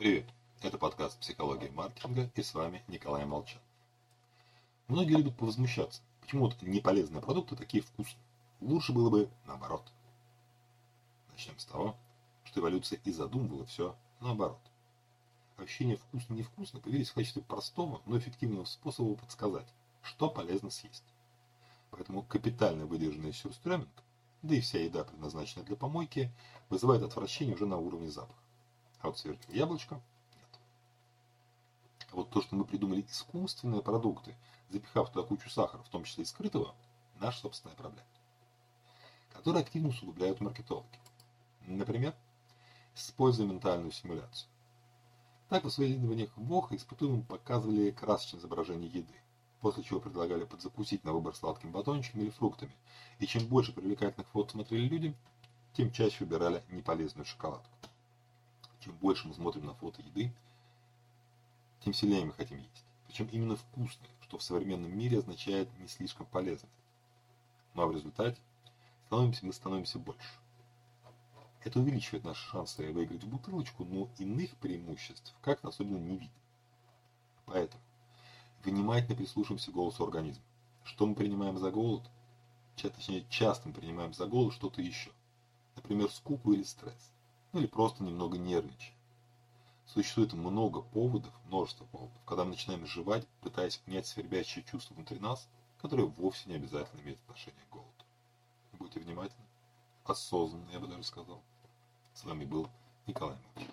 Привет! Это подкаст «Психология маркетинга» и с вами Николай Молчан. Многие любят повозмущаться, почему вот неполезные продукты такие вкусные. Лучше было бы наоборот. Начнем с того, что эволюция и задумывала все наоборот. Ощущение вкусно-невкусно появились в качестве простого, но эффективного способа подсказать, что полезно съесть. Поэтому капитально выдержанный сюрстрёминг, да и вся еда, предназначенная для помойки, вызывает отвращение уже на уровне запаха. А вот сверху яблочко нет. А вот то, что мы придумали искусственные продукты, запихав туда кучу сахара, в том числе и скрытого, наша собственная проблема. Которые активно усугубляют маркетологи. Например, используя ментальную симуляцию. Так в исследованиях ВОХ испытуемым показывали красочное изображение еды, после чего предлагали подзакусить на выбор сладким батончиком или фруктами, и чем больше привлекательных фото смотрели люди, тем чаще выбирали неполезную шоколадку. Чем больше мы смотрим на фото еды, тем сильнее мы хотим есть. Причем именно вкусное, что в современном мире означает не слишком полезное. Ну а в результате становимся, мы становимся больше. Это увеличивает наши шансы выиграть в бутылочку, но иных преимуществ как-то особенно не видно. Поэтому внимательно прислушаемся к голосу организма. Что мы принимаем за голод? Точнее, часто мы принимаем за голод что-то еще. Например, скуку или стресс ну или просто немного нервничая. Существует много поводов, множество поводов, когда мы начинаем жевать, пытаясь понять свербящее чувство внутри нас, которое вовсе не обязательно имеет отношение к голоду. Будьте внимательны, осознанно, я бы даже сказал. С вами был Николай Мовчев.